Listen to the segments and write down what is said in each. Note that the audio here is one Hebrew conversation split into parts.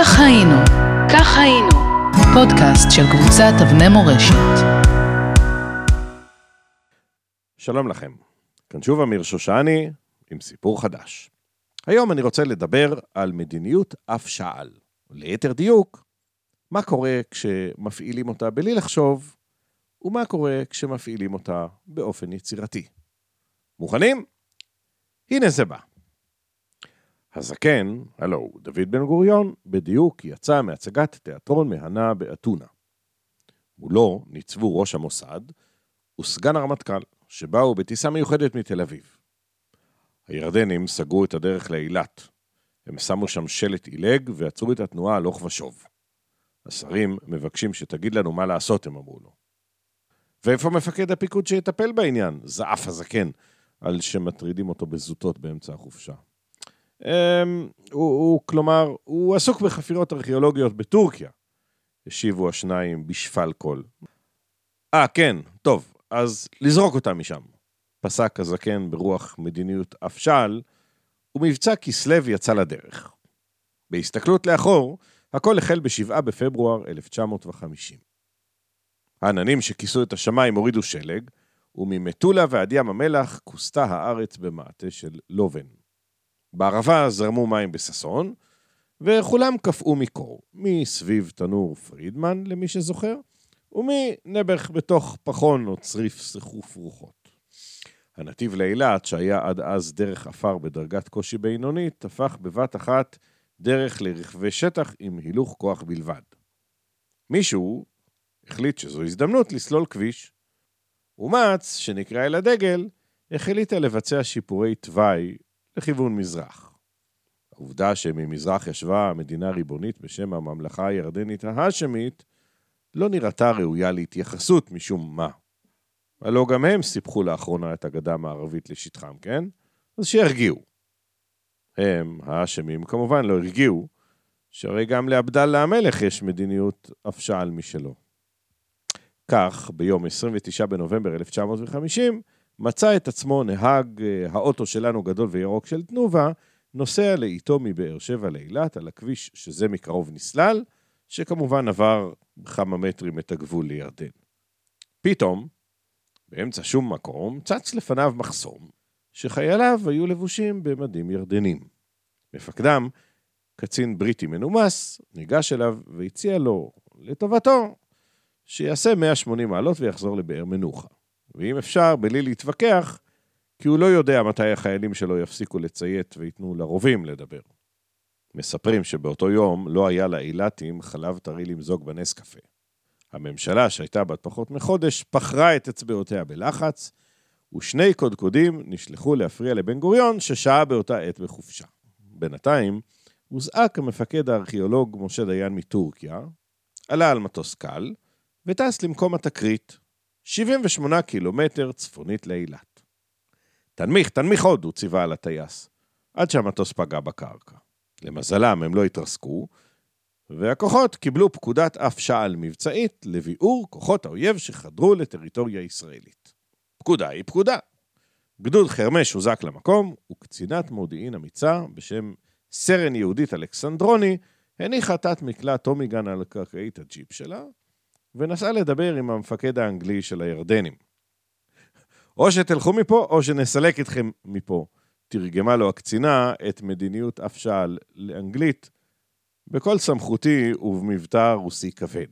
כך היינו, כך היינו, פודקאסט של קבוצת אבני מורשת. שלום לכם, כאן שוב אמיר שושני עם סיפור חדש. היום אני רוצה לדבר על מדיניות אף שעל. ליתר דיוק, מה קורה כשמפעילים אותה בלי לחשוב, ומה קורה כשמפעילים אותה באופן יצירתי. מוכנים? הנה זה בא. הזקן, הלו הוא דוד בן גוריון, בדיוק יצא מהצגת תיאטרון מהנה באתונה. מולו ניצבו ראש המוסד וסגן הרמטכ"ל, שבאו בטיסה מיוחדת מתל אביב. הירדנים סגרו את הדרך לאילת. הם שמו שם שלט עילג ועצרו את התנועה הלוך ושוב. השרים מבקשים שתגיד לנו מה לעשות, הם אמרו לו. ואיפה מפקד הפיקוד שיטפל בעניין? זעף הזקן, על שמטרידים אותו בזוטות באמצע החופשה. Um, הוא, הוא, כלומר, הוא עסוק בחפירות ארכיאולוגיות בטורקיה, השיבו השניים בשפל קול. אה, כן, טוב, אז לזרוק אותם משם. פסק הזקן ברוח מדיניות אפשל, ומבצע כסלו יצא לדרך. בהסתכלות לאחור, הכל החל ב-7 בפברואר 1950. העננים שכיסו את השמיים הורידו שלג, וממטולה ועד ים המלח כוסתה הארץ במעטה של לובן. בערבה זרמו מים בששון, וכולם קפאו מקור, מסביב תנור פרידמן, למי שזוכר, ומנעבך בתוך פחון או צריף סחוף רוחות. הנתיב לאילת, שהיה עד אז דרך עפר בדרגת קושי בינונית, הפך בבת אחת דרך לרכבי שטח עם הילוך כוח בלבד. מישהו החליט שזו הזדמנות לסלול כביש. אומץ, שנקרא אל הדגל, החליטה לבצע שיפורי תוואי לכיוון מזרח. העובדה שממזרח ישבה מדינה ריבונית בשם הממלכה הירדנית ההאשמית, לא נראתה ראויה להתייחסות משום מה. הלא גם הם סיפחו לאחרונה את הגדה המערבית לשטחם, כן? אז שירגיעו. הם, האשמים, כמובן לא הרגיעו, שהרי גם לעבדאללה המלך יש מדיניות אפשל משלו. כך, ביום 29 בנובמבר 1950, מצא את עצמו נהג אה, האוטו שלנו גדול וירוק של תנובה, נוסע לאיתו מבאר שבע לאילת על הכביש שזה מקרוב נסלל, שכמובן עבר כמה מטרים את הגבול לירדן. פתאום, באמצע שום מקום, צץ לפניו מחסום, שחייליו היו לבושים במדים ירדנים. מפקדם, קצין בריטי מנומס, ניגש אליו והציע לו, לטובתו, שיעשה 180 מעלות ויחזור לבאר מנוחה. ואם אפשר, בלי להתווכח, כי הוא לא יודע מתי החיילים שלו יפסיקו לציית וייתנו לרובים לדבר. מספרים שבאותו יום לא היה לאילתים חלב טרי למזוג בנס קפה. הממשלה, שהייתה בת פחות מחודש, פחרה את אצבעותיה בלחץ, ושני קודקודים נשלחו להפריע לבן גוריון, ששהה באותה עת בחופשה. בינתיים, הוזעק המפקד הארכיאולוג משה דיין מטורקיה, עלה על מטוס קל, וטס למקום התקרית, 78 קילומטר צפונית לאילת. תנמיך, תנמיך עוד, הוא ציווה על הטייס, עד שהמטוס פגע בקרקע. למזלם הם לא התרסקו, והכוחות קיבלו פקודת אף שעל מבצעית לביעור כוחות האויב שחדרו לטריטוריה ישראלית. פקודה היא פקודה. גדוד חרמש הוזק למקום, וקצינת מודיעין אמיצה בשם סרן יהודית אלכסנדרוני הניחה תת מקלע טומיגן על קרקעית הג'יפ שלה, ונסעה לדבר עם המפקד האנגלי של הירדנים. או שתלכו מפה, או שנסלק אתכם מפה. תרגמה לו הקצינה את מדיניות אפשל לאנגלית בכל סמכותי ובמבטא רוסי כבד.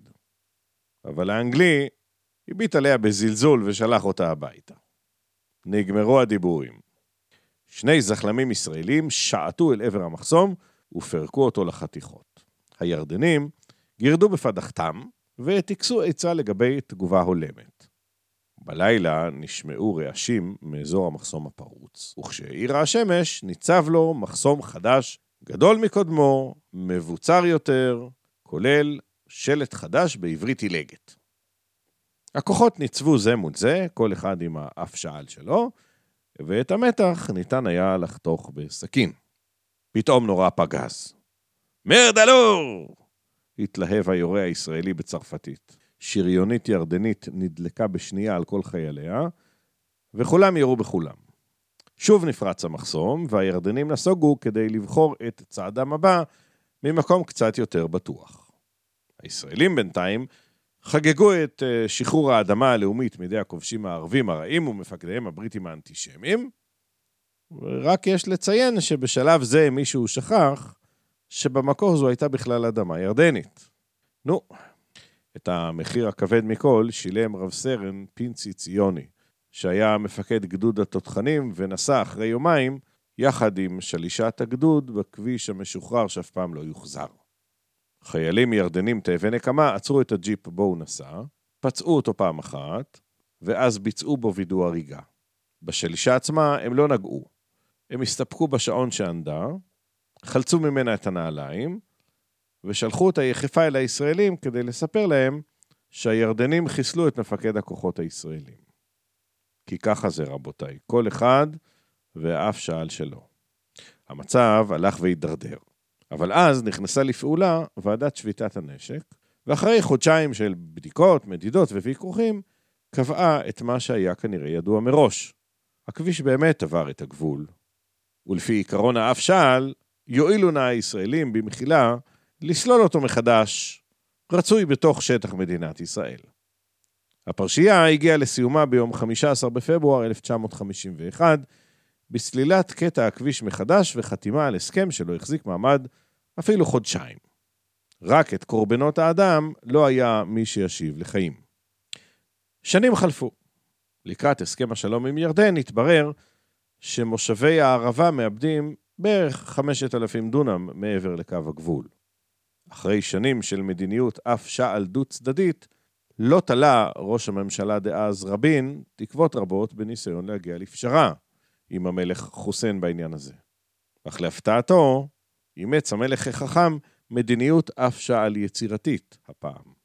אבל האנגלי הביט עליה בזלזול ושלח אותה הביתה. נגמרו הדיבורים. שני זחלמים ישראלים שעטו אל עבר המחסום ופרקו אותו לחתיכות. הירדנים גירדו בפדחתם וטיכסו עצה לגבי תגובה הולמת. בלילה נשמעו רעשים מאזור המחסום הפרוץ, וכשהאירה השמש ניצב לו מחסום חדש, גדול מקודמו, מבוצר יותר, כולל שלט חדש בעברית עילגת. הכוחות ניצבו זה מול זה, כל אחד עם האף שעל שלו, ואת המתח ניתן היה לחתוך בסכין. פתאום נורה פגז. מרדלור! התלהב היורה הישראלי בצרפתית. שריונית ירדנית נדלקה בשנייה על כל חייליה, וכולם ירו בכולם. שוב נפרץ המחסום, והירדנים נסוגו כדי לבחור את צעדם הבא ממקום קצת יותר בטוח. הישראלים בינתיים חגגו את אה, שחרור האדמה הלאומית מידי הכובשים הערבים הרעים ומפקדיהם הבריטים האנטישמיים, רק יש לציין שבשלב זה מישהו שכח שבמקור זו הייתה בכלל אדמה ירדנית. נו, את המחיר הכבד מכל שילם רב סרן פינצי ציוני, שהיה מפקד גדוד התותחנים ונסע אחרי יומיים יחד עם שלישת הגדוד בכביש המשוחרר שאף פעם לא יוחזר. חיילים ירדנים תאבי נקמה עצרו את הג'יפ בו הוא נסע, פצעו אותו פעם אחת, ואז ביצעו בו וידוא הריגה. בשלישה עצמה הם לא נגעו. הם הסתפקו בשעון שענדה, חלצו ממנה את הנעליים, ושלחו את היחפה אל הישראלים כדי לספר להם שהירדנים חיסלו את מפקד הכוחות הישראלים. כי ככה זה, רבותיי, כל אחד ואף שאל שלו. המצב הלך והידרדר. אבל אז נכנסה לפעולה ועדת שביתת הנשק, ואחרי חודשיים של בדיקות, מדידות וויכוחים, קבעה את מה שהיה כנראה ידוע מראש. הכביש באמת עבר את הגבול, ולפי עקרון האף שעל, יועילו נא הישראלים במחילה לסלול אותו מחדש, רצוי בתוך שטח מדינת ישראל. הפרשייה הגיעה לסיומה ביום 15 בפברואר 1951, בסלילת קטע הכביש מחדש וחתימה על הסכם שלא החזיק מעמד אפילו חודשיים. רק את קורבנות האדם לא היה מי שישיב לחיים. שנים חלפו. לקראת הסכם השלום עם ירדן התברר שמושבי הערבה מאבדים בערך 5,000 דונם מעבר לקו הגבול. אחרי שנים של מדיניות אף שעל דו-צדדית, לא תלה ראש הממשלה דאז רבין תקוות רבות בניסיון להגיע לפשרה עם המלך חוסיין בעניין הזה. אך להפתעתו, אימץ המלך החכם מדיניות אף שעל יצירתית הפעם.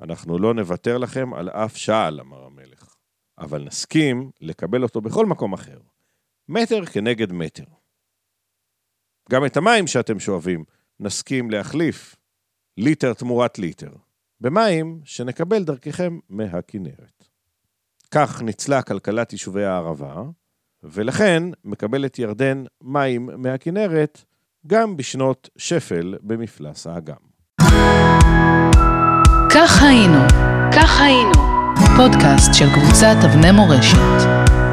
אנחנו לא נוותר לכם על אף שעל, אמר המלך, אבל נסכים לקבל אותו בכל מקום אחר, מטר כנגד מטר. גם את המים שאתם שואבים נסכים להחליף ליטר תמורת ליטר, במים שנקבל דרככם מהכינרת. כך ניצלה כלכלת יישובי הערבה, ולכן מקבלת ירדן מים מהכינרת גם בשנות שפל במפלס האגם. כך היינו, כך היינו, פודקאסט של קבוצת אבני מורשת.